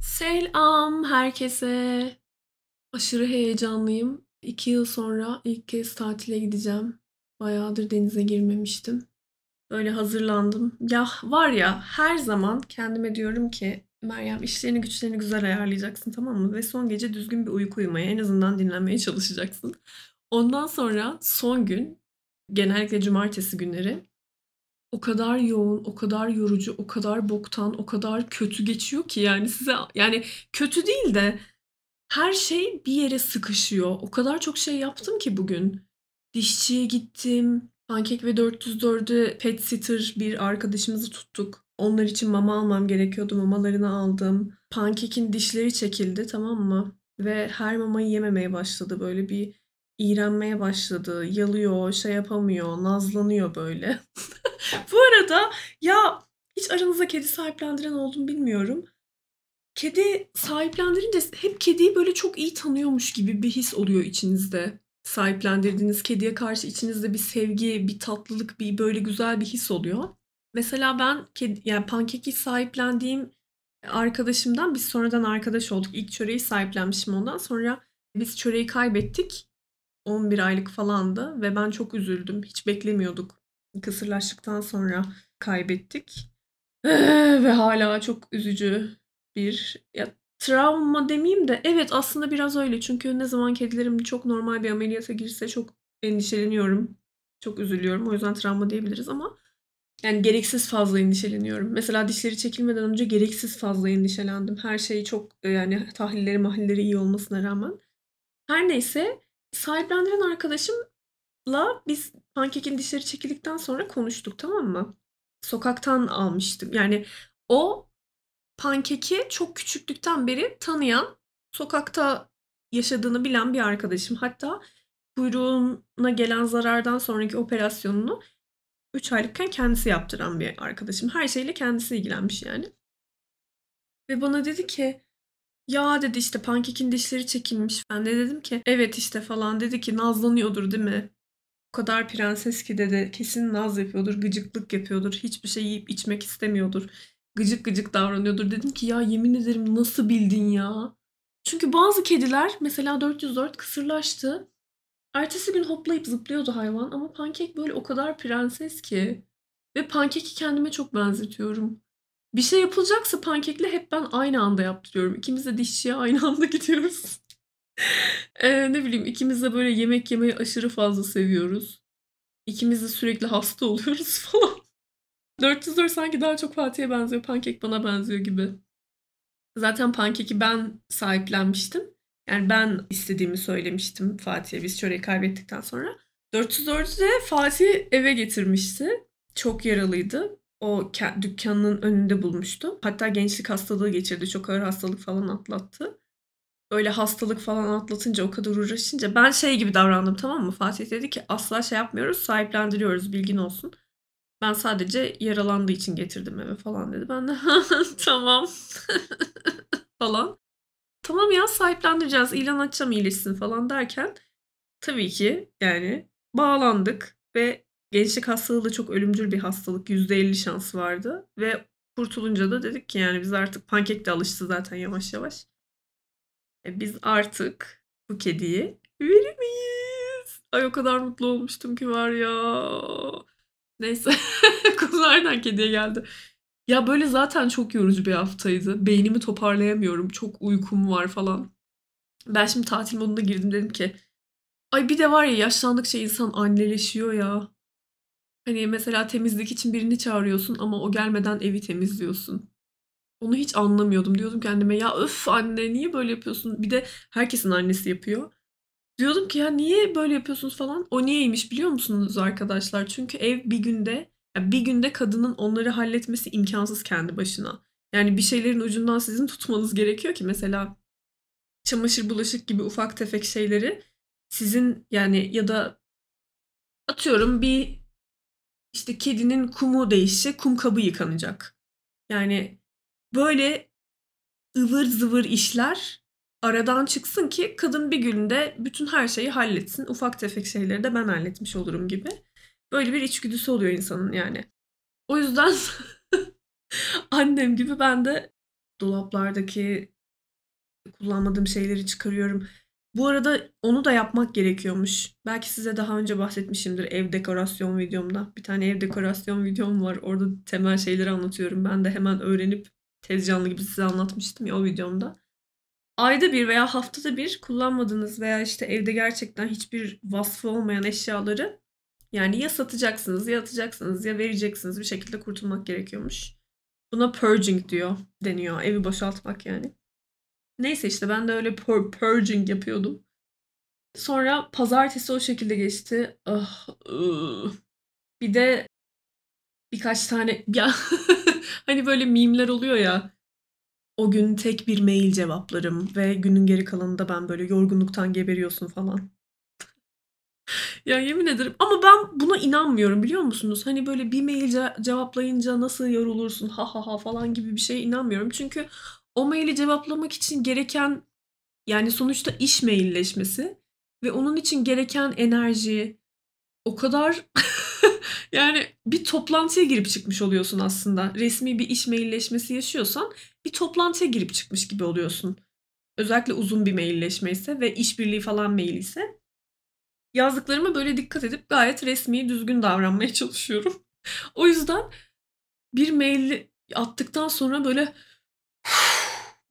Selam herkese. Aşırı heyecanlıyım. İki yıl sonra ilk kez tatile gideceğim. Bayağıdır denize girmemiştim. Böyle hazırlandım. Ya var ya her zaman kendime diyorum ki Meryem işlerini güçlerini güzel ayarlayacaksın tamam mı? Ve son gece düzgün bir uyku uyumaya en azından dinlenmeye çalışacaksın. Ondan sonra son gün genellikle cumartesi günleri o kadar yoğun, o kadar yorucu, o kadar boktan, o kadar kötü geçiyor ki yani size yani kötü değil de her şey bir yere sıkışıyor. O kadar çok şey yaptım ki bugün. Dişçiye gittim. Pankek ve 404'ü pet sitter bir arkadaşımızı tuttuk. Onlar için mama almam gerekiyordu. Mamalarını aldım. Pankekin dişleri çekildi tamam mı? Ve her mamayı yememeye başladı. Böyle bir iğrenmeye başladı. Yalıyor, şey yapamıyor, nazlanıyor böyle. Bu arada ya hiç aranızda kedi sahiplendiren oldum bilmiyorum. Kedi sahiplendirince hep kediyi böyle çok iyi tanıyormuş gibi bir his oluyor içinizde. Sahiplendirdiğiniz kediye karşı içinizde bir sevgi, bir tatlılık, bir böyle güzel bir his oluyor. Mesela ben kedi, yani pankeki sahiplendiğim arkadaşımdan biz sonradan arkadaş olduk. İlk çöreği sahiplenmişim ondan sonra biz çöreği kaybettik. 11 aylık falandı ve ben çok üzüldüm. Hiç beklemiyorduk. Kısırlaştıktan sonra kaybettik. ve hala çok üzücü bir ya, travma demeyeyim de evet aslında biraz öyle. Çünkü ne zaman kedilerim çok normal bir ameliyata girse çok endişeleniyorum. Çok üzülüyorum. O yüzden travma diyebiliriz ama yani gereksiz fazla endişeleniyorum. Mesela dişleri çekilmeden önce gereksiz fazla endişelendim. Her şey çok yani tahlilleri mahilleri iyi olmasına rağmen. Her neyse sahiplendiren arkadaşımla biz pankekin dişleri çekildikten sonra konuştuk tamam mı? Sokaktan almıştım. Yani o pankeki çok küçüklükten beri tanıyan, sokakta yaşadığını bilen bir arkadaşım. Hatta kuyruğuna gelen zarardan sonraki operasyonunu 3 aylıkken kendisi yaptıran bir arkadaşım. Her şeyle kendisi ilgilenmiş yani. Ve bana dedi ki ya dedi işte pankekin dişleri çekilmiş. Ben de dedim ki evet işte falan dedi ki nazlanıyordur değil mi? Kadar prenses ki dedi kesin naz yapıyordur, gıcıklık yapıyordur, hiçbir şey yiyip içmek istemiyordur. Gıcık gıcık davranıyordur. Dedim ki ya yemin ederim nasıl bildin ya? Çünkü bazı kediler mesela 404 kısırlaştı. Ertesi gün hoplayıp zıplıyordu hayvan ama pankek böyle o kadar prenses ki. Ve pankeki kendime çok benzetiyorum. Bir şey yapılacaksa pankekle hep ben aynı anda yaptırıyorum. İkimiz de dişçiye aynı anda gidiyoruz. Eee, ne bileyim ikimiz de böyle yemek yemeyi aşırı fazla seviyoruz. İkimiz de sürekli hasta oluyoruz falan. 404 sanki daha çok Fatih'e benziyor. Pankek bana benziyor gibi. Zaten pankeki ben sahiplenmiştim. Yani ben istediğimi söylemiştim Fatih'e biz çöreği kaybettikten sonra. 404'ü de Fatih eve getirmişti. Çok yaralıydı. O dükkanının önünde bulmuştu. Hatta gençlik hastalığı geçirdi. Çok ağır hastalık falan atlattı. Öyle hastalık falan atlatınca o kadar uğraşınca ben şey gibi davrandım tamam mı? Fatih dedi ki asla şey yapmıyoruz sahiplendiriyoruz bilgin olsun. Ben sadece yaralandığı için getirdim eve falan dedi. Ben de tamam falan. Tamam ya sahiplendireceğiz ilan açacağım iyileşsin falan derken tabii ki yani bağlandık ve gençlik hastalığı da çok ölümcül bir hastalık. %50 şansı vardı ve kurtulunca da dedik ki yani biz artık pankek de alıştı zaten yavaş yavaş. E biz artık bu kediyi veremeyiz. Ay o kadar mutlu olmuştum ki var ya. Neyse konu nereden kediye geldi. Ya böyle zaten çok yorucu bir haftaydı. Beynimi toparlayamıyorum. Çok uykum var falan. Ben şimdi tatil moduna girdim dedim ki ay bir de var ya yaşlandıkça insan anneleşiyor ya. Hani mesela temizlik için birini çağırıyorsun ama o gelmeden evi temizliyorsun. Onu hiç anlamıyordum. Diyordum kendime ya öf anne niye böyle yapıyorsun? Bir de herkesin annesi yapıyor. Diyordum ki ya niye böyle yapıyorsunuz falan. O niyeymiş biliyor musunuz arkadaşlar? Çünkü ev bir günde bir günde kadının onları halletmesi imkansız kendi başına. Yani bir şeylerin ucundan sizin tutmanız gerekiyor ki mesela çamaşır bulaşık gibi ufak tefek şeyleri sizin yani ya da atıyorum bir işte kedinin kumu değişecek, kum kabı yıkanacak. Yani böyle ıvır zıvır işler aradan çıksın ki kadın bir günde bütün her şeyi halletsin. Ufak tefek şeyleri de ben halletmiş olurum gibi. Böyle bir içgüdüsü oluyor insanın yani. O yüzden annem gibi ben de dolaplardaki kullanmadığım şeyleri çıkarıyorum. Bu arada onu da yapmak gerekiyormuş. Belki size daha önce bahsetmişimdir ev dekorasyon videomda. Bir tane ev dekorasyon videom var. Orada temel şeyleri anlatıyorum. Ben de hemen öğrenip tez canlı gibi size anlatmıştım ya o videomda. Ayda bir veya haftada bir kullanmadığınız veya işte evde gerçekten hiçbir vasfı olmayan eşyaları yani ya satacaksınız ya atacaksınız ya vereceksiniz bir şekilde kurtulmak gerekiyormuş. Buna purging diyor deniyor. Evi boşaltmak yani. Neyse işte ben de öyle pur- purging yapıyordum. Sonra pazartesi o şekilde geçti. Ah, ıı. Bir de birkaç tane ya hani böyle mimler oluyor ya. O gün tek bir mail cevaplarım ve günün geri kalanında ben böyle yorgunluktan geberiyorsun falan. Ya yemin ederim ama ben buna inanmıyorum biliyor musunuz? Hani böyle bir mail ce- cevaplayınca nasıl yorulursun ha ha ha falan gibi bir şeye inanmıyorum. Çünkü o maili cevaplamak için gereken yani sonuçta iş mailleşmesi ve onun için gereken enerji o kadar yani bir toplantıya girip çıkmış oluyorsun aslında. Resmi bir iş mailleşmesi yaşıyorsan bir toplantıya girip çıkmış gibi oluyorsun. Özellikle uzun bir mailleşme ise ve işbirliği falan mail ise yazdıklarıma böyle dikkat edip gayet resmi, düzgün davranmaya çalışıyorum. o yüzden bir mail attıktan sonra böyle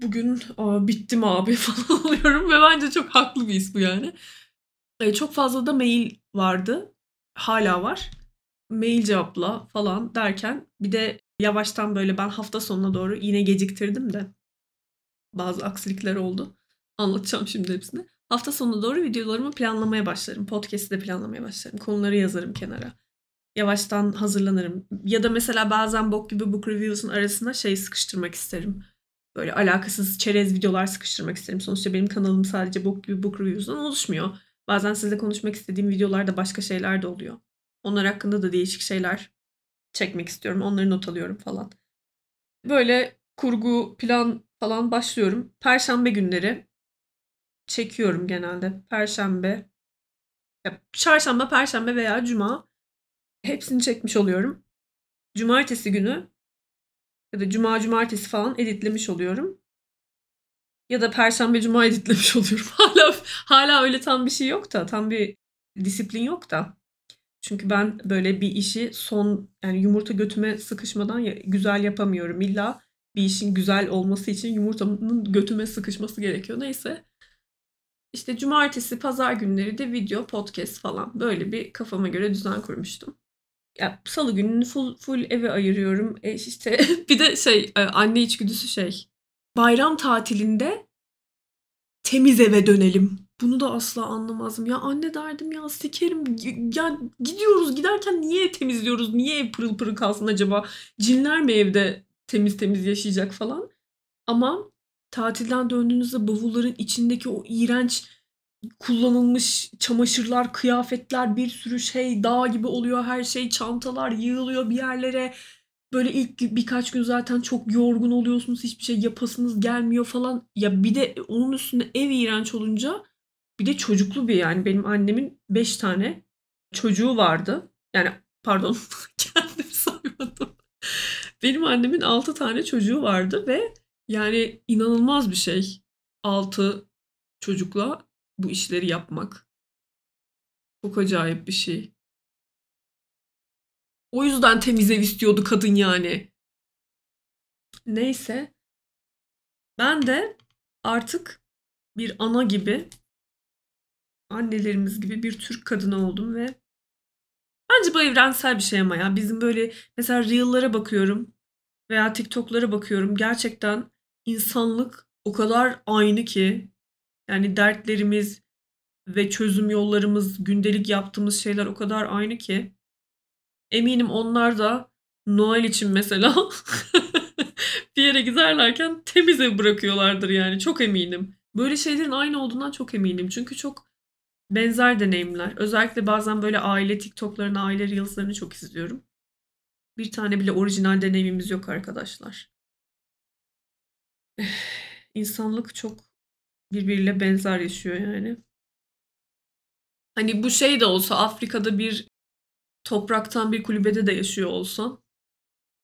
bugün Aa, bittim abi falan oluyorum ve bence çok haklı bir his bu yani. E, çok fazla da mail vardı. Hala var. Mail cevapla falan derken bir de yavaştan böyle ben hafta sonuna doğru yine geciktirdim de bazı aksilikler oldu. Anlatacağım şimdi hepsini. Hafta sonuna doğru videolarımı planlamaya başlarım. Podcast'i de planlamaya başlarım. Konuları yazarım kenara. Yavaştan hazırlanırım. Ya da mesela bazen bok gibi book reviews'un arasına şey sıkıştırmak isterim. Böyle alakasız çerez videolar sıkıştırmak isterim. Sonuçta benim kanalım sadece bok gibi book reviews'dan oluşmuyor. Bazen sizle konuşmak istediğim videolarda başka şeyler de oluyor. Onlar hakkında da değişik şeyler çekmek istiyorum. Onları not alıyorum falan. Böyle kurgu, plan falan başlıyorum. Perşembe günleri çekiyorum genelde. Perşembe, ya çarşamba, perşembe veya cuma hepsini çekmiş oluyorum. Cumartesi günü ya da cuma cumartesi falan editlemiş oluyorum. Ya da perşembe cuma editlemiş oluyorum. Hala hala öyle tam bir şey yok da, tam bir disiplin yok da. Çünkü ben böyle bir işi son yani yumurta götüme sıkışmadan ya- güzel yapamıyorum. İlla bir işin güzel olması için yumurtamın götüme sıkışması gerekiyor. Neyse. İşte cumartesi, pazar günleri de video, podcast falan böyle bir kafama göre düzen kurmuştum. Ya salı gününü full, full eve ayırıyorum. E işte bir de şey e, anne içgüdüsü şey. Bayram tatilinde temiz eve dönelim. Bunu da asla anlamazdım. Ya anne derdim ya sikerim. Ya gidiyoruz giderken niye temizliyoruz? Niye ev pırıl pırıl kalsın acaba? Cinler mi evde temiz temiz yaşayacak falan? Ama tatilden döndüğünüzde bavulların içindeki o iğrenç kullanılmış çamaşırlar, kıyafetler, bir sürü şey dağ gibi oluyor her şey. Çantalar yığılıyor bir yerlere. Böyle ilk birkaç gün zaten çok yorgun oluyorsunuz. Hiçbir şey yapasınız gelmiyor falan. Ya bir de onun üstüne ev iğrenç olunca bir de çocuklu bir yani benim annemin 5 tane çocuğu vardı. Yani pardon kendim saymadım. Benim annemin 6 tane çocuğu vardı ve yani inanılmaz bir şey. 6 çocukla bu işleri yapmak. Çok acayip bir şey. O yüzden temiz ev istiyordu kadın yani. Neyse. Ben de artık bir ana gibi annelerimiz gibi bir Türk kadını oldum ve bence bu evrensel bir şey ama ya. Bizim böyle mesela Reel'lara bakıyorum veya TikTok'lara bakıyorum. Gerçekten insanlık o kadar aynı ki yani dertlerimiz ve çözüm yollarımız, gündelik yaptığımız şeyler o kadar aynı ki eminim onlar da Noel için mesela bir yere giderlerken temiz ev bırakıyorlardır yani çok eminim. Böyle şeylerin aynı olduğundan çok eminim. Çünkü çok benzer deneyimler. Özellikle bazen böyle aile TikTok'larını, aile Reels'larını çok izliyorum. Bir tane bile orijinal deneyimimiz yok arkadaşlar. İnsanlık çok birbiriyle benzer yaşıyor yani. Hani bu şey de olsa Afrika'da bir topraktan bir kulübede de yaşıyor olsan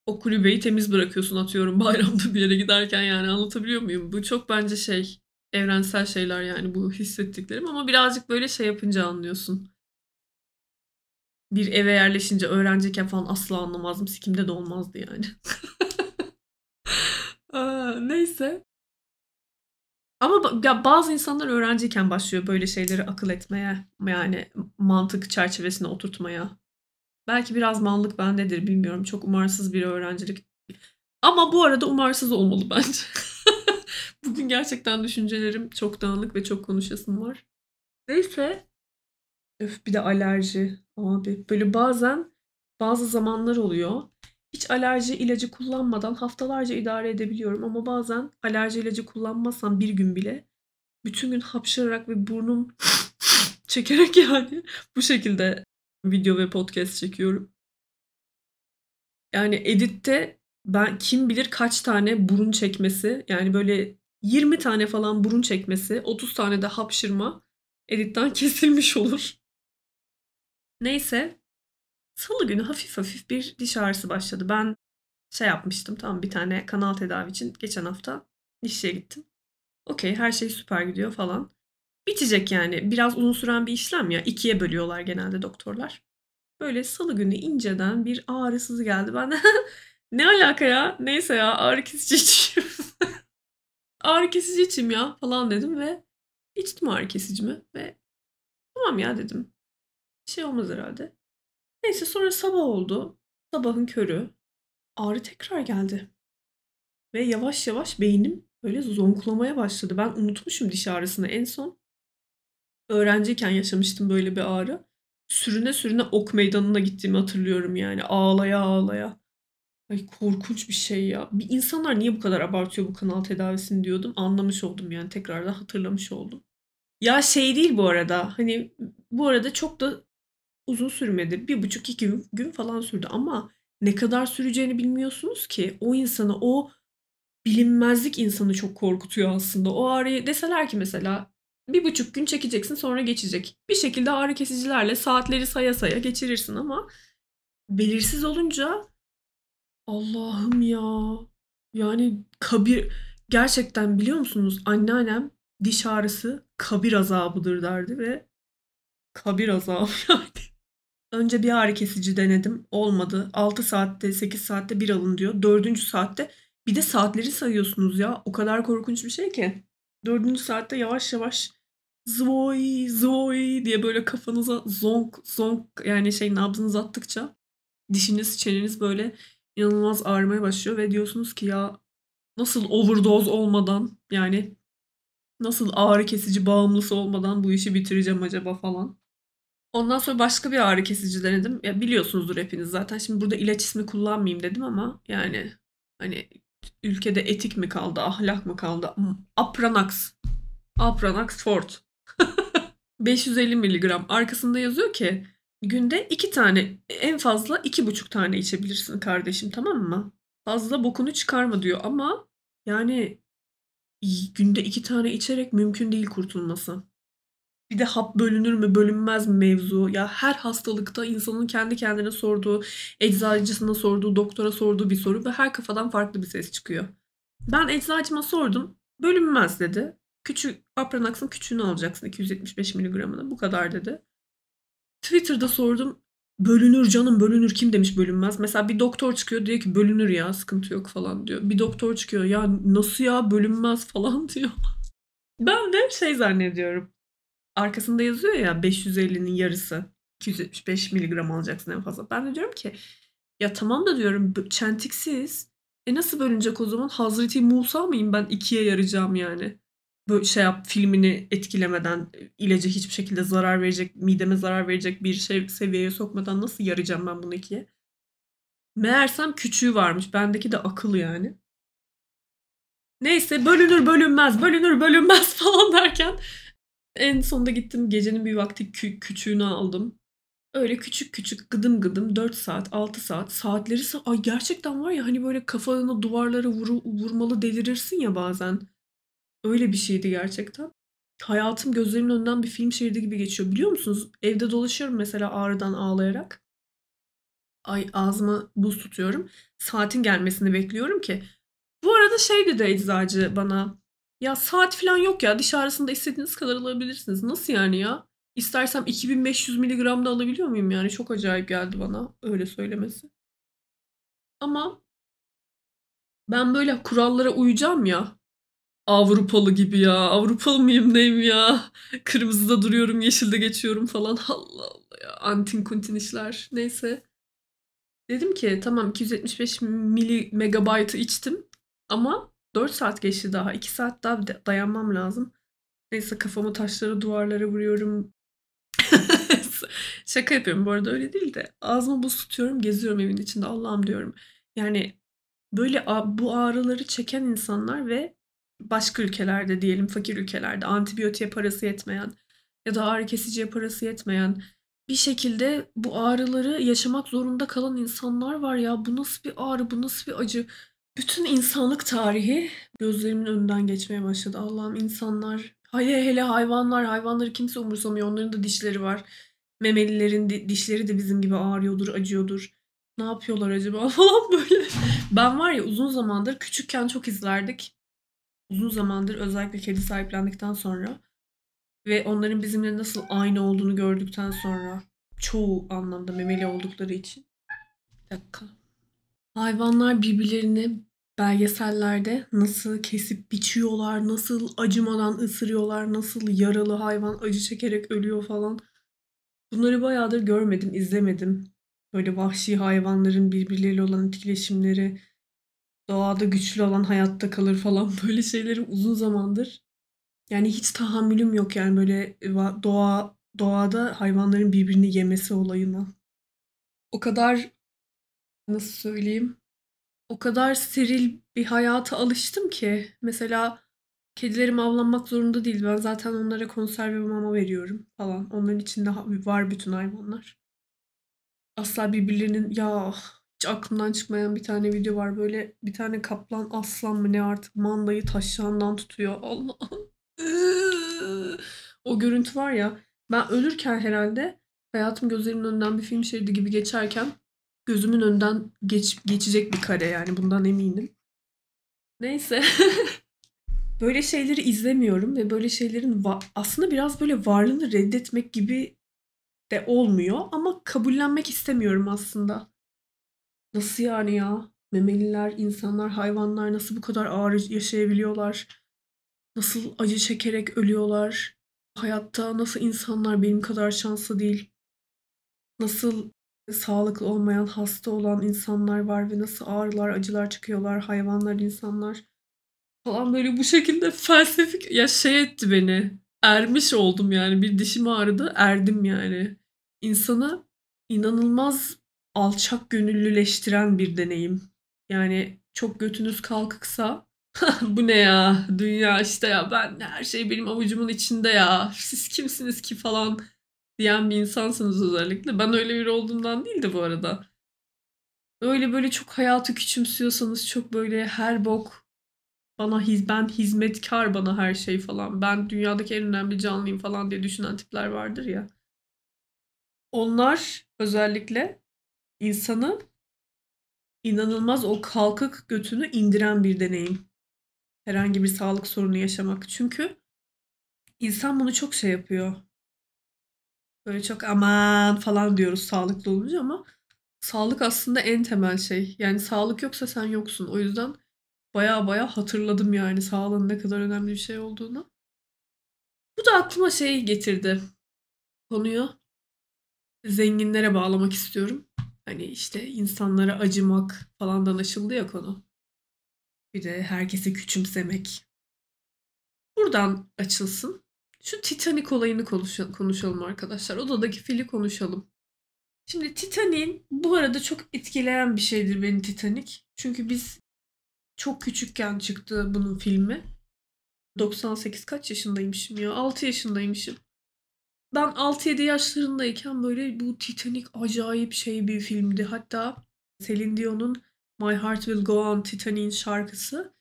o kulübeyi temiz bırakıyorsun atıyorum bayramda bir yere giderken yani anlatabiliyor muyum? Bu çok bence şey evrensel şeyler yani bu hissettiklerim ama birazcık böyle şey yapınca anlıyorsun. Bir eve yerleşince öğrenciyken falan asla anlamazdım. Sikimde de olmazdı yani. Aa, neyse. Ama ya bazı insanlar öğrenciyken başlıyor böyle şeyleri akıl etmeye, yani mantık çerçevesine oturtmaya. Belki biraz mallık bendedir bilmiyorum. Çok umarsız bir öğrencilik. Ama bu arada umarsız olmalı bence. Bugün gerçekten düşüncelerim çok dağınık ve çok konuşasım var. Neyse. Öf bir de alerji. Abi böyle bazen bazı zamanlar oluyor. Hiç alerji ilacı kullanmadan haftalarca idare edebiliyorum ama bazen alerji ilacı kullanmazsam bir gün bile bütün gün hapşırarak ve burnum çekerek yani bu şekilde video ve podcast çekiyorum. Yani editte ben kim bilir kaç tane burun çekmesi yani böyle 20 tane falan burun çekmesi 30 tane de hapşırma editten kesilmiş olur. Neyse Salı günü hafif hafif bir diş ağrısı başladı. Ben şey yapmıştım tamam bir tane kanal tedavi için geçen hafta dişçiye gittim. Okey her şey süper gidiyor falan. Bitecek yani. Biraz uzun süren bir işlem ya. ikiye bölüyorlar genelde doktorlar. Böyle salı günü inceden bir ağrısız geldi. Ben ne alaka ya? Neyse ya ağrı kesici içeyim. ağrı kesici içeyim ya falan dedim ve içtim ağrı kesicimi ve tamam ya dedim. Bir şey olmaz herhalde. Neyse sonra sabah oldu. Sabahın körü. Ağrı tekrar geldi. Ve yavaş yavaş beynim böyle zonklamaya başladı. Ben unutmuşum diş ağrısını en son. Öğrenciyken yaşamıştım böyle bir ağrı. Sürüne sürüne ok meydanına gittiğimi hatırlıyorum yani. Ağlaya ağlaya. Ay korkunç bir şey ya. Bir insanlar niye bu kadar abartıyor bu kanal tedavisini diyordum. Anlamış oldum yani tekrardan hatırlamış oldum. Ya şey değil bu arada. Hani bu arada çok da uzun sürmedi. Bir buçuk iki gün, gün falan sürdü ama ne kadar süreceğini bilmiyorsunuz ki. O insanı o bilinmezlik insanı çok korkutuyor aslında. O ağrıyı deseler ki mesela bir buçuk gün çekeceksin sonra geçecek. Bir şekilde ağrı kesicilerle saatleri saya saya geçirirsin ama belirsiz olunca Allah'ım ya. Yani kabir gerçekten biliyor musunuz anneannem diş ağrısı kabir azabıdır derdi ve kabir azabı yani. Önce bir ağrı kesici denedim. Olmadı. 6 saatte, 8 saatte bir alın diyor. 4. saatte bir de saatleri sayıyorsunuz ya. O kadar korkunç bir şey ki. 4. saatte yavaş yavaş zoy zoy diye böyle kafanıza zonk zonk yani şey nabzınız attıkça dişiniz çeneniz böyle inanılmaz ağrımaya başlıyor ve diyorsunuz ki ya nasıl overdose olmadan yani nasıl ağrı kesici bağımlısı olmadan bu işi bitireceğim acaba falan. Ondan sonra başka bir ağrı kesici denedim. Ya biliyorsunuzdur hepiniz zaten. Şimdi burada ilaç ismi kullanmayayım dedim ama yani hani ülkede etik mi kaldı, ahlak mı kaldı? Apranax. Apranax Fort. 550 miligram. Arkasında yazıyor ki günde iki tane en fazla iki buçuk tane içebilirsin kardeşim tamam mı? Fazla bokunu çıkarma diyor ama yani günde iki tane içerek mümkün değil kurtulması. Bir de hap bölünür mü bölünmez mi mevzu. Ya her hastalıkta insanın kendi kendine sorduğu, eczacısına sorduğu, doktora sorduğu bir soru ve her kafadan farklı bir ses çıkıyor. Ben eczacıma sordum. Bölünmez dedi. Küçük Apranax'ın küçüğünü alacaksın 275 miligramını. Bu kadar dedi. Twitter'da sordum. Bölünür canım bölünür kim demiş bölünmez. Mesela bir doktor çıkıyor diyor ki bölünür ya sıkıntı yok falan diyor. Bir doktor çıkıyor ya nasıl ya bölünmez falan diyor. Ben de şey zannediyorum arkasında yazıyor ya 550'nin yarısı. 275 miligram alacaksın en fazla. Ben de diyorum ki ya tamam da diyorum çentiksiz. E nasıl bölünecek o zaman? Hazreti Musa mıyım ben ikiye yarayacağım yani? Böyle şey yap filmini etkilemeden ilacı hiçbir şekilde zarar verecek, mideme zarar verecek bir şey seviyeye sokmadan nasıl yarayacağım ben bunu ikiye? Meğersem küçüğü varmış. Bendeki de akıl yani. Neyse bölünür bölünmez, bölünür bölünmez falan derken en sonunda gittim gecenin bir vakti kü- küçüğünü aldım. Öyle küçük küçük gıdım gıdım 4 saat 6 saat saatleri sa ay gerçekten var ya hani böyle kafanı duvarlara vuru- vurmalı delirirsin ya bazen. Öyle bir şeydi gerçekten. Hayatım gözlerimin önünden bir film şeridi gibi geçiyor. Biliyor musunuz? Evde dolaşıyorum mesela ağrıdan ağlayarak. ay ağzıma buz tutuyorum. Saatin gelmesini bekliyorum ki. Bu arada şey dedi eczacı bana. Ya saat falan yok ya. Diş ağrısında istediğiniz kadar alabilirsiniz. Nasıl yani ya? İstersem 2500 miligram da alabiliyor muyum yani? Çok acayip geldi bana öyle söylemesi. Ama ben böyle kurallara uyacağım ya. Avrupalı gibi ya. Avrupalı mıyım neyim ya? Kırmızıda duruyorum, yeşilde geçiyorum falan. Allah Allah ya. Antin kuntin işler. Neyse. Dedim ki tamam 275 mili megabaytı içtim. Ama 4 saat geçti daha. 2 saat daha dayanmam lazım. Neyse kafamı taşlara duvarlara vuruyorum. Şaka yapıyorum bu arada öyle değil de. Ağzıma buz tutuyorum geziyorum evin içinde. Allah'ım diyorum. Yani böyle bu ağrıları çeken insanlar ve başka ülkelerde diyelim fakir ülkelerde antibiyotiğe parası yetmeyen ya da ağrı kesiciye parası yetmeyen bir şekilde bu ağrıları yaşamak zorunda kalan insanlar var ya. Bu nasıl bir ağrı, bu nasıl bir acı? Bütün insanlık tarihi gözlerimin önünden geçmeye başladı. Allah'ım insanlar, hele hele hayvanlar, hayvanları kimse umursamıyor. Onların da dişleri var. Memelilerin dişleri de bizim gibi ağrıyordur, acıyordur. Ne yapıyorlar acaba falan böyle. Ben var ya uzun zamandır küçükken çok izlerdik. Uzun zamandır özellikle kedi sahiplendikten sonra ve onların bizimle nasıl aynı olduğunu gördükten sonra çoğu anlamda memeli oldukları için. Bir dakika. Hayvanlar birbirlerini belgesellerde nasıl kesip biçiyorlar, nasıl acımadan ısırıyorlar, nasıl yaralı hayvan acı çekerek ölüyor falan. Bunları bayağıdır görmedim, izlemedim. Böyle vahşi hayvanların birbirleriyle olan etkileşimleri, doğada güçlü olan hayatta kalır falan böyle şeyleri uzun zamandır yani hiç tahammülüm yok yani böyle doğa doğada hayvanların birbirini yemesi olayına. O kadar nasıl söyleyeyim? O kadar steril bir hayata alıştım ki mesela kedilerim avlanmak zorunda değil. Ben zaten onlara konserve mama veriyorum falan. Onların içinde var bütün hayvanlar. Asla birbirlerinin ya hiç aklımdan çıkmayan bir tane video var. Böyle bir tane kaplan aslan mı ne artık mandayı taşağından tutuyor. Allah o görüntü var ya ben ölürken herhalde hayatım gözlerimin önünden bir film şeridi gibi geçerken gözümün önünden geç, geçecek bir kare yani bundan eminim. Neyse. böyle şeyleri izlemiyorum ve böyle şeylerin aslında biraz böyle varlığını reddetmek gibi de olmuyor ama kabullenmek istemiyorum aslında. Nasıl yani ya? Memeliler, insanlar, hayvanlar nasıl bu kadar ağır yaşayabiliyorlar? Nasıl acı çekerek ölüyorlar? Hayatta nasıl insanlar benim kadar şanslı değil? Nasıl sağlıklı olmayan, hasta olan insanlar var ve nasıl ağrılar, acılar çıkıyorlar, hayvanlar, insanlar falan böyle bu şekilde felsefik ya şey etti beni. Ermiş oldum yani. Bir dişim ağrıdı, erdim yani. İnsanı inanılmaz alçak gönüllüleştiren bir deneyim. Yani çok götünüz kalkıksa Bu ne ya? Dünya işte ya ben her şey benim avucumun içinde ya. Siz kimsiniz ki falan diyen bir insansınız özellikle. Ben öyle biri olduğumdan değil de bu arada. Öyle böyle çok hayatı küçümsüyorsanız çok böyle her bok bana hiz ben hizmetkar bana her şey falan. Ben dünyadaki en önemli canlıyım falan diye düşünen tipler vardır ya. Onlar özellikle insanı inanılmaz o kalkık götünü indiren bir deneyim herhangi bir sağlık sorunu yaşamak. Çünkü insan bunu çok şey yapıyor. Böyle çok aman falan diyoruz sağlıklı olunca ama sağlık aslında en temel şey. Yani sağlık yoksa sen yoksun. O yüzden baya baya hatırladım yani sağlığın ne kadar önemli bir şey olduğunu. Bu da aklıma şey getirdi. Konuyu zenginlere bağlamak istiyorum. Hani işte insanlara acımak falandan açıldı ya konu. Bir de herkesi küçümsemek. Buradan açılsın. Şu Titanic olayını konuşalım arkadaşlar. Odadaki fili konuşalım. Şimdi Titanic'in bu arada çok etkileyen bir şeydir beni Titanic. Çünkü biz çok küçükken çıktı bunun filmi. 98 kaç yaşındaymışım ya? 6 yaşındaymışım. Ben 6-7 yaşlarındayken böyle bu Titanic acayip şey bir filmdi. Hatta Celine Dion'un My Heart Will Go On Titanic'in şarkısı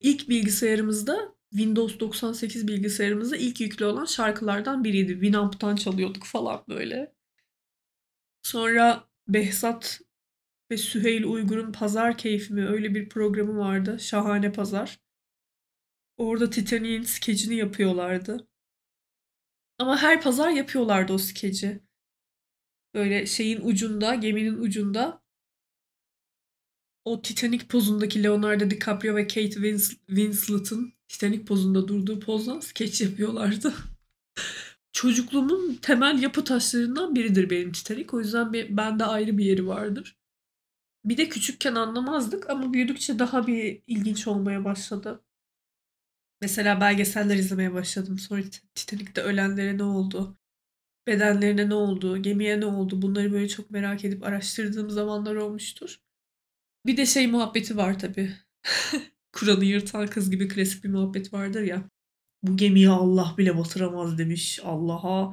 ilk bilgisayarımızda Windows 98 bilgisayarımızda ilk yüklü olan şarkılardan biriydi. Winamp'tan çalıyorduk falan böyle. Sonra Behzat ve Süheyl Uygur'un Pazar Keyfi mi öyle bir programı vardı. Şahane Pazar. Orada Titanic'in skecini yapıyorlardı. Ama her pazar yapıyorlardı o skeci. Böyle şeyin ucunda, geminin ucunda o Titanic pozundaki Leonardo DiCaprio ve Kate Winslet'ın Titanic pozunda durduğu pozdan skeç yapıyorlardı. Çocukluğumun temel yapı taşlarından biridir benim Titanic. O yüzden bir, bende ayrı bir yeri vardır. Bir de küçükken anlamazdık ama büyüdükçe daha bir ilginç olmaya başladı. Mesela belgeseller izlemeye başladım. Sonra Titanic'te ölenlere ne oldu? Bedenlerine ne oldu? Gemiye ne oldu? Bunları böyle çok merak edip araştırdığım zamanlar olmuştur. Bir de şey muhabbeti var tabii. Kur'an'ı yırtan kız gibi klasik bir muhabbet vardır ya. Bu gemiyi Allah bile batıramaz demiş. Allah'a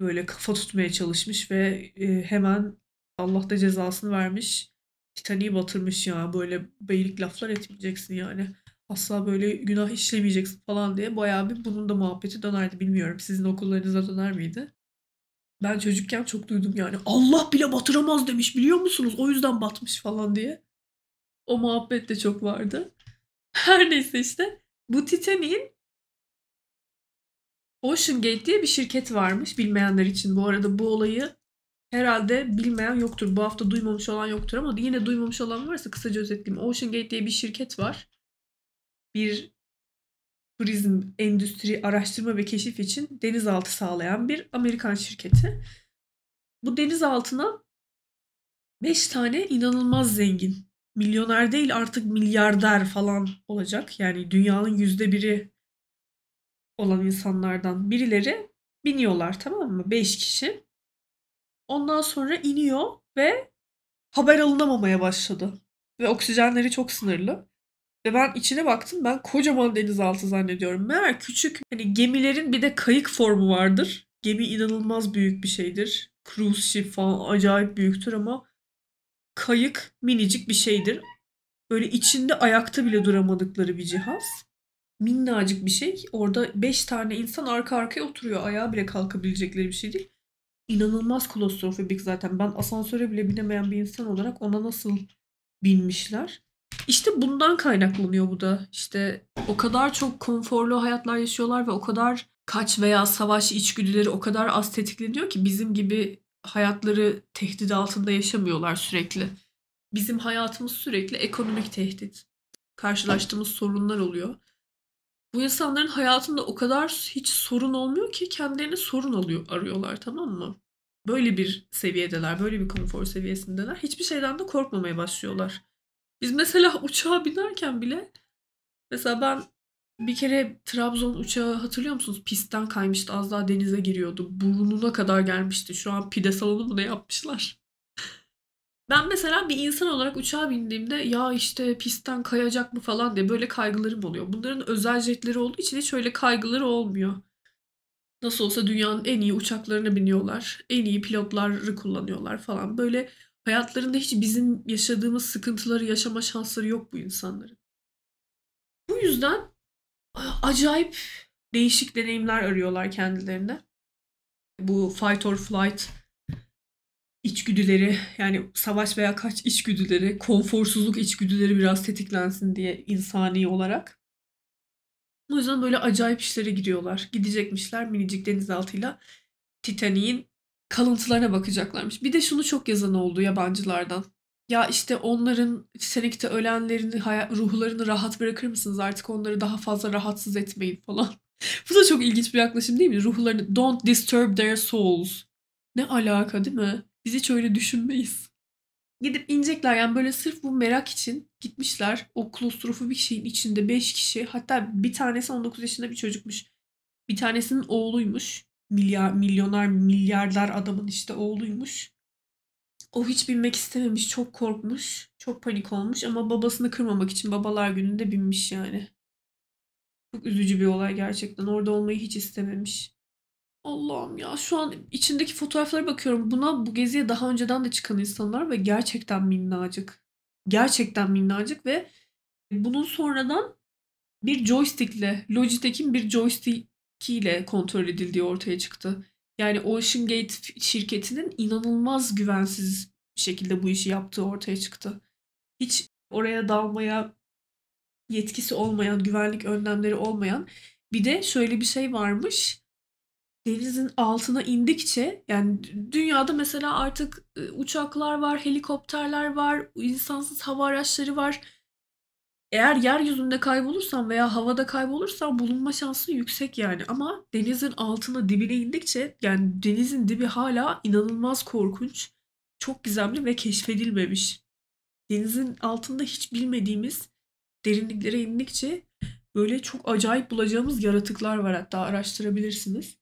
böyle kafa tutmaya çalışmış ve e, hemen Allah da cezasını vermiş. Titanic'i batırmış ya. Böyle beylik laflar etmeyeceksin yani. Asla böyle günah işlemeyeceksin falan diye bayağı bir bunun da muhabbeti dönerdi. Bilmiyorum sizin okullarınıza döner miydi? Ben çocukken çok duydum yani. Allah bile batıramaz demiş biliyor musunuz? O yüzden batmış falan diye. O muhabbet de çok vardı. Her neyse işte bu Titanic'in Ocean Gate diye bir şirket varmış bilmeyenler için. Bu arada bu olayı herhalde bilmeyen yoktur. Bu hafta duymamış olan yoktur ama yine duymamış olan varsa kısaca özetleyeyim. Ocean Gate diye bir şirket var. Bir turizm endüstri araştırma ve keşif için denizaltı sağlayan bir Amerikan şirketi. Bu denizaltına 5 tane inanılmaz zengin milyoner değil artık milyarder falan olacak. Yani dünyanın yüzde biri olan insanlardan birileri biniyorlar tamam mı? Beş kişi. Ondan sonra iniyor ve haber alınamamaya başladı. Ve oksijenleri çok sınırlı. Ve ben içine baktım ben kocaman denizaltı zannediyorum. Meğer küçük hani gemilerin bir de kayık formu vardır. Gemi inanılmaz büyük bir şeydir. Cruise ship falan acayip büyüktür ama kayık minicik bir şeydir. Böyle içinde ayakta bile duramadıkları bir cihaz. Minnacık bir şey. Orada 5 tane insan arka arkaya oturuyor. Ayağa bile kalkabilecekleri bir şey değil. İnanılmaz klostrofobik zaten. Ben asansöre bile binemeyen bir insan olarak ona nasıl binmişler. İşte bundan kaynaklanıyor bu da. İşte o kadar çok konforlu hayatlar yaşıyorlar ve o kadar kaç veya savaş içgüdüleri o kadar az tetikleniyor ki bizim gibi hayatları tehdit altında yaşamıyorlar sürekli. Bizim hayatımız sürekli ekonomik tehdit. Karşılaştığımız sorunlar oluyor. Bu insanların hayatında o kadar hiç sorun olmuyor ki kendilerine sorun alıyor, arıyorlar tamam mı? Böyle bir seviyedeler, böyle bir konfor seviyesindeler. Hiçbir şeyden de korkmamaya başlıyorlar. Biz mesela uçağa binerken bile mesela ben bir kere Trabzon uçağı hatırlıyor musunuz? Pistten kaymıştı. Az daha denize giriyordu. Burnuna kadar gelmişti. Şu an pide salonu mu ne yapmışlar? Ben mesela bir insan olarak uçağa bindiğimde ya işte pistten kayacak mı falan diye böyle kaygılarım oluyor. Bunların özel jetleri olduğu için hiç öyle kaygıları olmuyor. Nasıl olsa dünyanın en iyi uçaklarına biniyorlar. En iyi pilotları kullanıyorlar falan. Böyle hayatlarında hiç bizim yaşadığımız sıkıntıları yaşama şansları yok bu insanların. Bu yüzden acayip değişik deneyimler arıyorlar kendilerine. Bu fight or flight içgüdüleri yani savaş veya kaç içgüdüleri, konforsuzluk içgüdüleri biraz tetiklensin diye insani olarak. O yüzden böyle acayip işlere giriyorlar. Gidecekmişler minicik denizaltıyla Titanic'in kalıntılarına bakacaklarmış. Bir de şunu çok yazan oldu yabancılardan. Ya işte onların Titanic'te ölenlerin ruhlarını rahat bırakır mısınız? Artık onları daha fazla rahatsız etmeyin falan. Bu da çok ilginç bir yaklaşım değil mi? Ruhlarını don't disturb their souls. Ne alaka değil mi? Biz hiç öyle düşünmeyiz. Gidip inecekler yani böyle sırf bu merak için gitmişler. O klostrofobik şeyin içinde 5 kişi hatta bir tanesi 19 yaşında bir çocukmuş. Bir tanesinin oğluymuş. Milyar, milyoner, milyarder adamın işte oğluymuş. O hiç binmek istememiş, çok korkmuş, çok panik olmuş ama babasını kırmamak için babalar gününde binmiş yani. Çok üzücü bir olay gerçekten. Orada olmayı hiç istememiş. Allah'ım ya şu an içindeki fotoğraflara bakıyorum. Buna bu geziye daha önceden de çıkan insanlar ve gerçekten minnacık. Gerçekten minnacık ve bunun sonradan bir joystickle, Logitech'in bir joystick'iyle kontrol edildiği ortaya çıktı. Yani Ocean Gate şirketinin inanılmaz güvensiz bir şekilde bu işi yaptığı ortaya çıktı. Hiç oraya dalmaya yetkisi olmayan, güvenlik önlemleri olmayan. Bir de şöyle bir şey varmış. Denizin altına indikçe yani dünyada mesela artık uçaklar var, helikopterler var, insansız hava araçları var. Eğer yeryüzünde kaybolursan veya havada kaybolursan bulunma şansı yüksek yani. Ama denizin altına dibine indikçe yani denizin dibi hala inanılmaz korkunç, çok gizemli ve keşfedilmemiş. Denizin altında hiç bilmediğimiz derinliklere indikçe böyle çok acayip bulacağımız yaratıklar var hatta araştırabilirsiniz.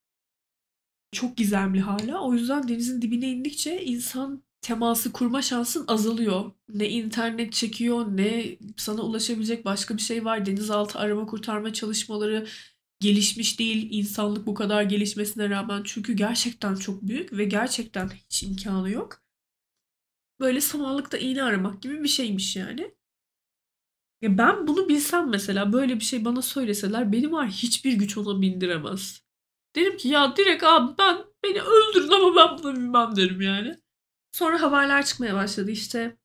Çok gizemli hala. O yüzden denizin dibine indikçe insan teması kurma şansın azalıyor. Ne internet çekiyor ne sana ulaşabilecek başka bir şey var. Denizaltı arama kurtarma çalışmaları gelişmiş değil insanlık bu kadar gelişmesine rağmen. Çünkü gerçekten çok büyük ve gerçekten hiç imkanı yok. Böyle samanlıkta iğne aramak gibi bir şeymiş yani. Ya ben bunu bilsem mesela böyle bir şey bana söyleseler beni var hiçbir güç ona bindiremez. Derim ki ya direkt abi ben beni öldürün ama ben bunu bilmem derim yani. Sonra haberler çıkmaya başladı işte.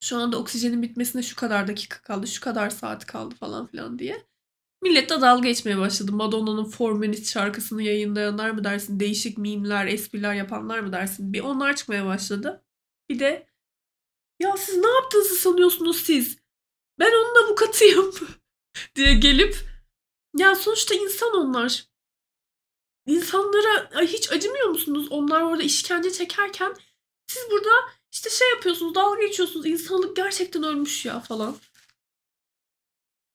Şu anda oksijenin bitmesine şu kadar dakika kaldı, şu kadar saat kaldı falan filan diye. Millet de dalga geçmeye başladı. Madonna'nın Minutes şarkısını yayınlayanlar mı dersin? Değişik mimler, espriler yapanlar mı dersin? Bir onlar çıkmaya başladı. Bir de ya siz ne yaptığınızı sanıyorsunuz siz? Ben onun avukatıyım diye gelip ya sonuçta insan onlar. İnsanlara hiç acımıyor musunuz? Onlar orada işkence çekerken siz burada işte şey yapıyorsunuz, dalga geçiyorsunuz. İnsanlık gerçekten ölmüş ya falan.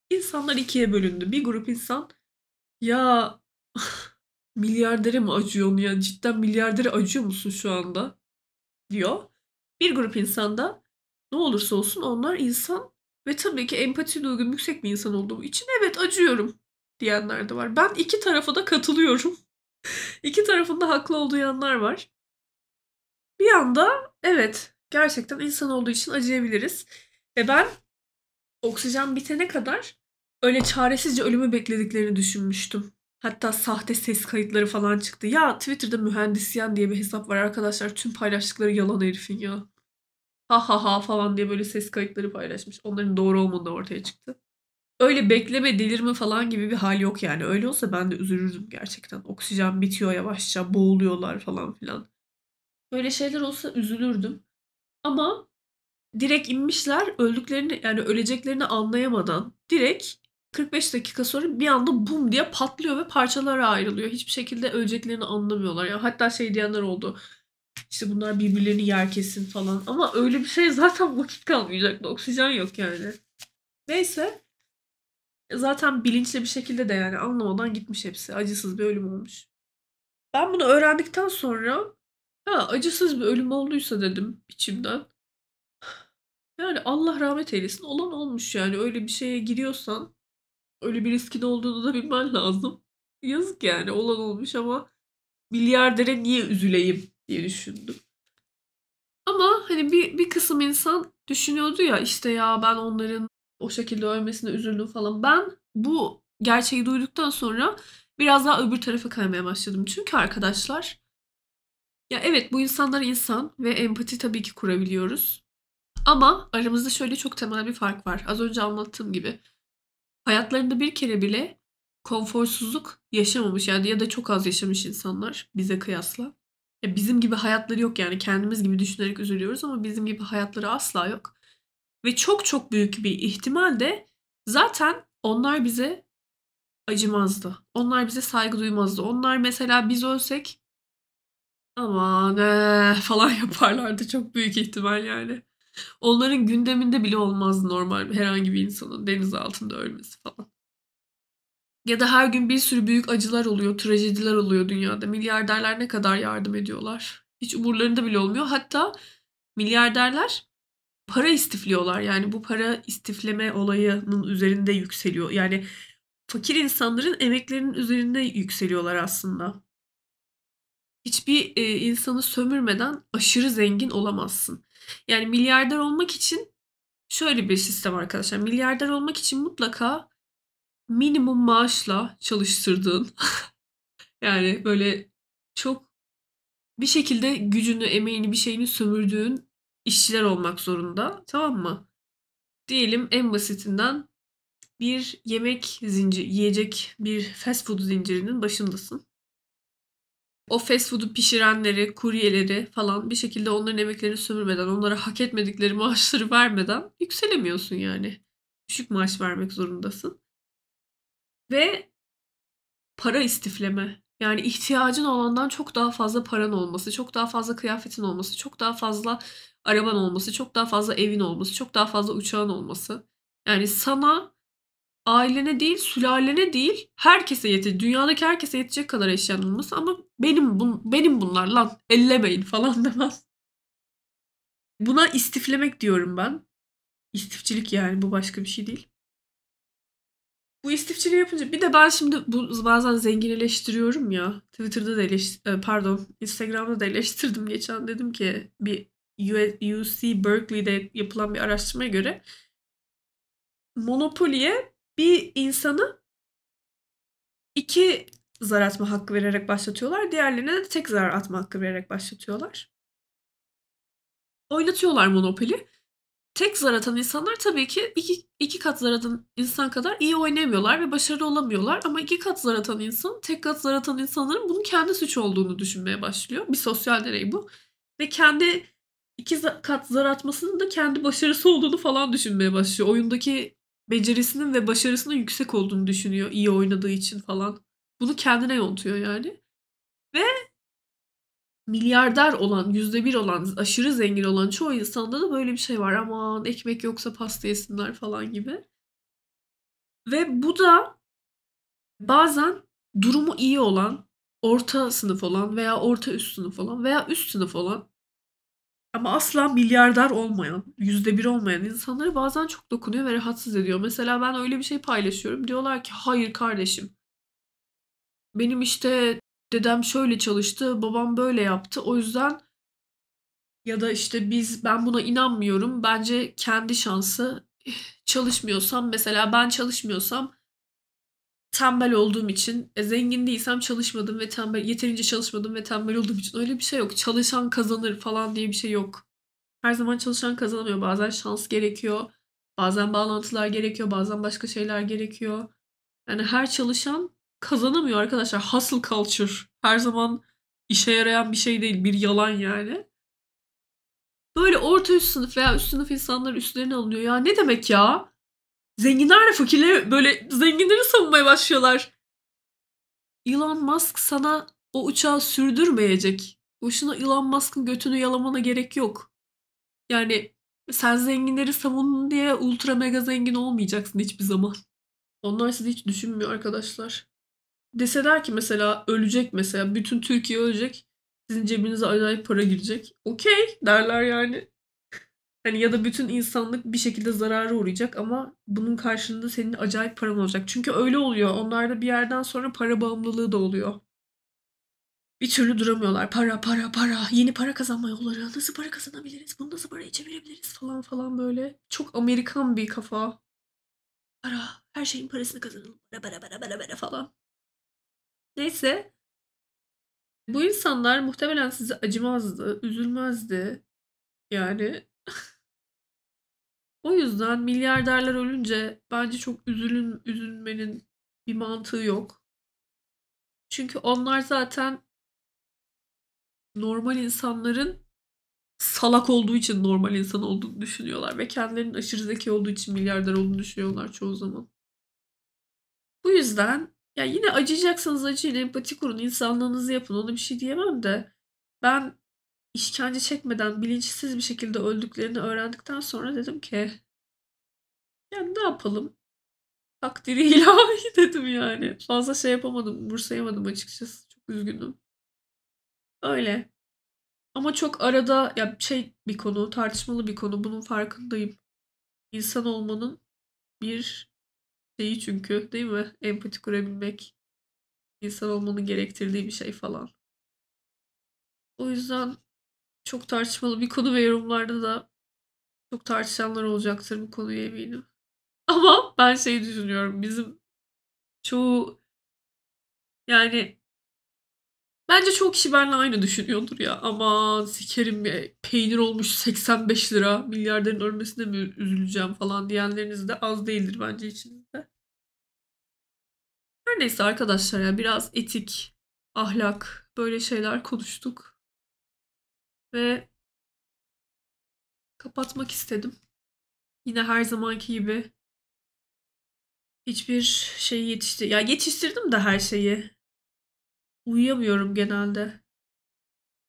İnsanlar ikiye bölündü. Bir grup insan ya milyardere mi acıyorsun ya cidden milyardere acıyor musun şu anda diyor. Bir grup insan da ne olursa olsun onlar insan ve tabii ki empati duygum yüksek bir insan olduğum için evet acıyorum diyenler de var. Ben iki tarafa da katılıyorum. iki tarafın da haklı olduğu yanlar var. Bir anda evet gerçekten insan olduğu için acıyabiliriz. Ve ben oksijen bitene kadar öyle çaresizce ölümü beklediklerini düşünmüştüm. Hatta sahte ses kayıtları falan çıktı. Ya Twitter'da mühendisyen diye bir hesap var arkadaşlar. Tüm paylaştıkları yalan herifin ya. Ha ha ha falan diye böyle ses kayıtları paylaşmış. Onların doğru olmadığı ortaya çıktı. Öyle bekleme delirme falan gibi bir hal yok yani. Öyle olsa ben de üzülürdüm gerçekten. Oksijen bitiyor yavaşça, boğuluyorlar falan filan. Böyle şeyler olsa üzülürdüm. Ama direkt inmişler öldüklerini yani öleceklerini anlayamadan direkt 45 dakika sonra bir anda bum diye patlıyor ve parçalara ayrılıyor. Hiçbir şekilde öleceklerini anlamıyorlar. Yani hatta şey diyenler oldu. İşte bunlar birbirlerini yer kesin falan. Ama öyle bir şey zaten vakit kalmayacaktı. Oksijen yok yani. Neyse. Zaten bilinçli bir şekilde de yani anlamadan gitmiş hepsi. Acısız bir ölüm olmuş. Ben bunu öğrendikten sonra ha acısız bir ölüm olduysa dedim içimden. Yani Allah rahmet eylesin olan olmuş yani öyle bir şeye giriyorsan öyle bir riskin olduğunu da bilmen lazım. Yazık yani olan olmuş ama milyardere niye üzüleyim diye düşündüm. Ama hani bir, bir kısım insan düşünüyordu ya işte ya ben onların o şekilde ölmesine üzüldüm falan. Ben bu gerçeği duyduktan sonra biraz daha öbür tarafa kaymaya başladım. Çünkü arkadaşlar ya evet bu insanlar insan ve empati tabii ki kurabiliyoruz. Ama aramızda şöyle çok temel bir fark var. Az önce anlattığım gibi. Hayatlarında bir kere bile konforsuzluk yaşamamış yani ya da çok az yaşamış insanlar bize kıyasla. Ya bizim gibi hayatları yok yani kendimiz gibi düşünerek üzülüyoruz ama bizim gibi hayatları asla yok. Ve çok çok büyük bir ihtimal de zaten onlar bize acımazdı. Onlar bize saygı duymazdı. Onlar mesela biz ölsek aman ee, falan yaparlardı çok büyük ihtimal yani. Onların gündeminde bile olmazdı normal herhangi bir insanın deniz altında ölmesi falan. Ya da her gün bir sürü büyük acılar oluyor, trajediler oluyor dünyada. Milyarderler ne kadar yardım ediyorlar? Hiç umurlarında bile olmuyor. Hatta milyarderler para istifliyorlar. Yani bu para istifleme olayının üzerinde yükseliyor. Yani fakir insanların emeklerinin üzerinde yükseliyorlar aslında. Hiçbir e, insanı sömürmeden aşırı zengin olamazsın. Yani milyarder olmak için şöyle bir sistem arkadaşlar. Milyarder olmak için mutlaka minimum maaşla çalıştırdığın yani böyle çok bir şekilde gücünü, emeğini, bir şeyini sömürdüğün işçiler olmak zorunda. Tamam mı? Diyelim en basitinden bir yemek zincir, yiyecek bir fast food zincirinin başındasın. O fast food'u pişirenleri, kuryeleri falan bir şekilde onların emeklerini sömürmeden, onlara hak etmedikleri maaşları vermeden yükselemiyorsun yani. Düşük maaş vermek zorundasın. Ve para istifleme. Yani ihtiyacın olandan çok daha fazla paran olması, çok daha fazla kıyafetin olması, çok daha fazla araban olması, çok daha fazla evin olması, çok daha fazla uçağın olması. Yani sana ailene değil, sülalene değil, herkese yetecek, dünyadaki herkese yetecek kadar eşyan olması ama benim bun, benim bunlar lan ellemeyin falan demez. Buna istiflemek diyorum ben. İstifçilik yani bu başka bir şey değil. Bu istifçiliği yapınca bir de ben şimdi bu bazen zenginleştiriyorum ya. Twitter'da da eleş, e, pardon Instagram'da da eleştirdim geçen dedim ki bir UC Berkeley'de yapılan bir araştırmaya göre Monopoly'e bir insanı iki zar atma hakkı vererek başlatıyorlar. Diğerlerine de tek zar atma hakkı vererek başlatıyorlar. Oynatıyorlar Monopoly. Tek zar atan insanlar tabii ki iki, iki kat zar atan insan kadar iyi oynayamıyorlar ve başarılı olamıyorlar. Ama iki kat zar atan insan, tek kat zar atan insanların bunun kendi suç olduğunu düşünmeye başlıyor. Bir sosyal deney bu. Ve kendi iki kat zar atmasının da kendi başarısı olduğunu falan düşünmeye başlıyor. Oyundaki becerisinin ve başarısının yüksek olduğunu düşünüyor iyi oynadığı için falan. Bunu kendine yontuyor yani. Ve milyarder olan, yüzde bir olan, aşırı zengin olan çoğu insanda da böyle bir şey var. Aman ekmek yoksa pasta yesinler falan gibi. Ve bu da bazen durumu iyi olan, orta sınıf olan veya orta üst sınıf olan veya üst sınıf olan ama asla milyarder olmayan, yüzde bir olmayan insanları bazen çok dokunuyor ve rahatsız ediyor. Mesela ben öyle bir şey paylaşıyorum. Diyorlar ki hayır kardeşim. Benim işte dedem şöyle çalıştı, babam böyle yaptı. O yüzden ya da işte biz ben buna inanmıyorum. Bence kendi şansı çalışmıyorsam mesela ben çalışmıyorsam tembel olduğum için e, zengin değilsem çalışmadım ve tembel yeterince çalışmadım ve tembel olduğum için öyle bir şey yok. Çalışan kazanır falan diye bir şey yok. Her zaman çalışan kazanamıyor. Bazen şans gerekiyor. Bazen bağlantılar gerekiyor. Bazen başka şeyler gerekiyor. Yani her çalışan kazanamıyor arkadaşlar. Hustle culture her zaman işe yarayan bir şey değil. Bir yalan yani. Böyle orta üst sınıf veya üst sınıf insanlar üstlerine alınıyor. Ya ne demek ya? Zenginler de fakirleri böyle zenginleri savunmaya başlıyorlar. Elon Musk sana o uçağı sürdürmeyecek. Boşuna Elon Musk'ın götünü yalamana gerek yok. Yani sen zenginleri savundun diye ultra mega zengin olmayacaksın hiçbir zaman. Onlar sizi hiç düşünmüyor arkadaşlar. Deseler ki mesela ölecek mesela bütün Türkiye ölecek. Sizin cebinize acayip para girecek. Okey derler yani. Hani ya da bütün insanlık bir şekilde zarara uğrayacak ama bunun karşılığında senin acayip paran olacak. Çünkü öyle oluyor. Onlarda bir yerden sonra para bağımlılığı da oluyor. Bir türlü duramıyorlar. Para, para, para. Yeni para kazanma yolları. Nasıl para kazanabiliriz? Bunu nasıl paraya çevirebiliriz falan falan böyle. Çok Amerikan bir kafa. Para. Her şeyin parasını kazanalım. Para, para, para, para, para falan. Neyse. Bu insanlar muhtemelen size acımazdı, üzülmezdi. Yani o yüzden milyarderler ölünce bence çok üzülün üzülmenin bir mantığı yok. Çünkü onlar zaten normal insanların salak olduğu için normal insan olduğunu düşünüyorlar ve kendilerinin aşırı zeki olduğu için milyarder olduğunu düşünüyorlar çoğu zaman. Bu yüzden ya yine acıyacaksanız acıyın, empati kurun, insanlığınızı yapın. Ona bir şey diyemem de ben işkence çekmeden bilinçsiz bir şekilde öldüklerini öğrendikten sonra dedim ki yani ne yapalım? Takdiri ilahi dedim yani. Fazla şey yapamadım, umursayamadım açıkçası. Çok üzgünüm. Öyle. Ama çok arada ya şey bir konu, tartışmalı bir konu. Bunun farkındayım. İnsan olmanın bir şeyi çünkü değil mi? Empati kurabilmek. insan olmanın gerektirdiği bir şey falan. O yüzden çok tartışmalı bir konu ve yorumlarda da çok tartışanlar olacaktır bu konuyu eminim. Ama ben şey düşünüyorum. Bizim çoğu yani Bence çok kişi benimle aynı düşünüyordur ya. Aman sikerim ya, peynir olmuş 85 lira. Milyarderin ölmesine mi üzüleceğim falan diyenleriniz de az değildir bence içinizde. Her neyse arkadaşlar ya biraz etik, ahlak böyle şeyler konuştuk. Ve kapatmak istedim. Yine her zamanki gibi hiçbir şeyi yetişti. Ya yetiştirdim de her şeyi. Uyuyamıyorum genelde.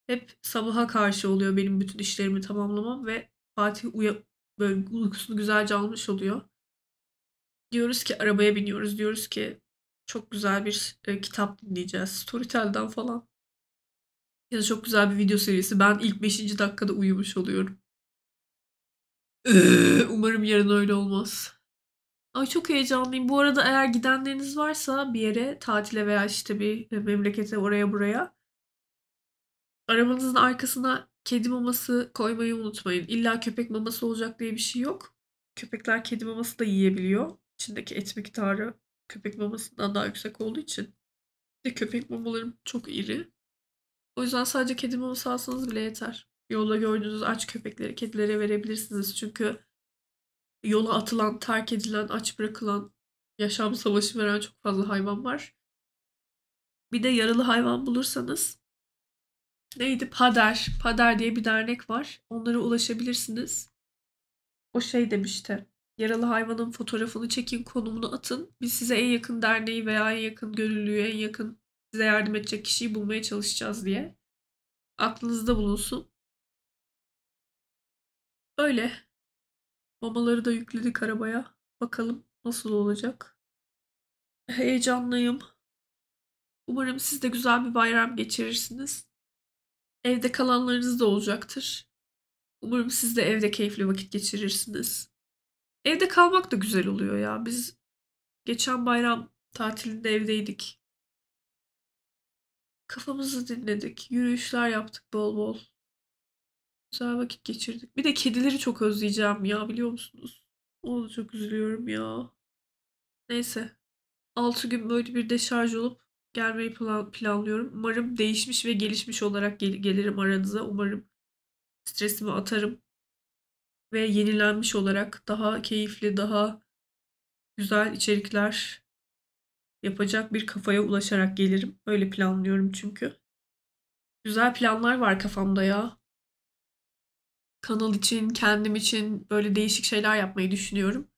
Hep sabaha karşı oluyor benim bütün işlerimi tamamlamam ve Fatih uya böyle uykusunu güzelce almış oluyor. Diyoruz ki arabaya biniyoruz. Diyoruz ki çok güzel bir e, kitap dinleyeceğiz. Storytel'den falan. Ya çok güzel bir video serisi. Ben ilk 5. dakikada uyumuş oluyorum. Umarım yarın öyle olmaz. Ay çok heyecanlıyım. Bu arada eğer gidenleriniz varsa bir yere tatile veya işte bir memlekete oraya buraya arabanızın arkasına kedi maması koymayı unutmayın. İlla köpek maması olacak diye bir şey yok. Köpekler kedi maması da yiyebiliyor. İçindeki et miktarı köpek mamasından daha yüksek olduğu için. Bir de köpek mamalarım çok iri. O yüzden sadece kedi maması alsanız bile yeter. Yolda gördüğünüz aç köpekleri kedilere verebilirsiniz. Çünkü yola atılan, terk edilen, aç bırakılan, yaşam savaşı veren çok fazla hayvan var. Bir de yaralı hayvan bulursanız neydi? Pader. Pader diye bir dernek var. Onlara ulaşabilirsiniz. O şey demişti. Yaralı hayvanın fotoğrafını çekin, konumunu atın. Biz size en yakın derneği veya en yakın gönüllüyü, en yakın size yardım edecek kişiyi bulmaya çalışacağız diye. Aklınızda bulunsun. Öyle. Mamaları da yükledik arabaya. Bakalım nasıl olacak. Heyecanlıyım. Umarım siz de güzel bir bayram geçirirsiniz. Evde kalanlarınız da olacaktır. Umarım siz de evde keyifli vakit geçirirsiniz. Evde kalmak da güzel oluyor ya. Biz geçen bayram tatilinde evdeydik. Kafamızı dinledik. Yürüyüşler yaptık bol bol. Güzel vakit geçirdik. Bir de kedileri çok özleyeceğim ya biliyor musunuz? Onu çok üzülüyorum ya. Neyse. 6 gün böyle bir deşarj olup gelmeyi plan planlıyorum. Umarım değişmiş ve gelişmiş olarak gel gelirim aranıza. Umarım stresimi atarım. Ve yenilenmiş olarak daha keyifli, daha güzel içerikler yapacak bir kafaya ulaşarak gelirim. Öyle planlıyorum çünkü. Güzel planlar var kafamda ya kanal için, kendim için böyle değişik şeyler yapmayı düşünüyorum.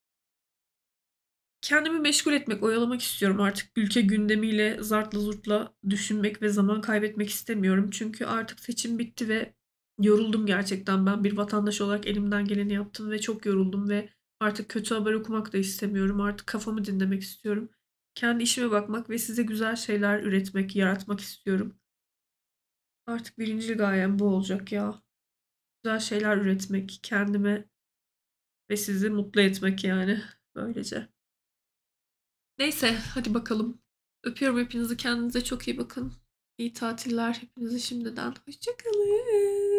Kendimi meşgul etmek, oyalamak istiyorum artık. Ülke gündemiyle zartla zurtla düşünmek ve zaman kaybetmek istemiyorum. Çünkü artık seçim bitti ve yoruldum gerçekten. Ben bir vatandaş olarak elimden geleni yaptım ve çok yoruldum ve artık kötü haber okumak da istemiyorum. Artık kafamı dinlemek istiyorum. Kendi işime bakmak ve size güzel şeyler üretmek, yaratmak istiyorum. Artık birinci gayem bu olacak ya güzel şeyler üretmek, kendime ve sizi mutlu etmek yani böylece. Neyse hadi bakalım. Öpüyorum hepinizi. Kendinize çok iyi bakın. İyi tatiller hepinize şimdiden. Hoşçakalın.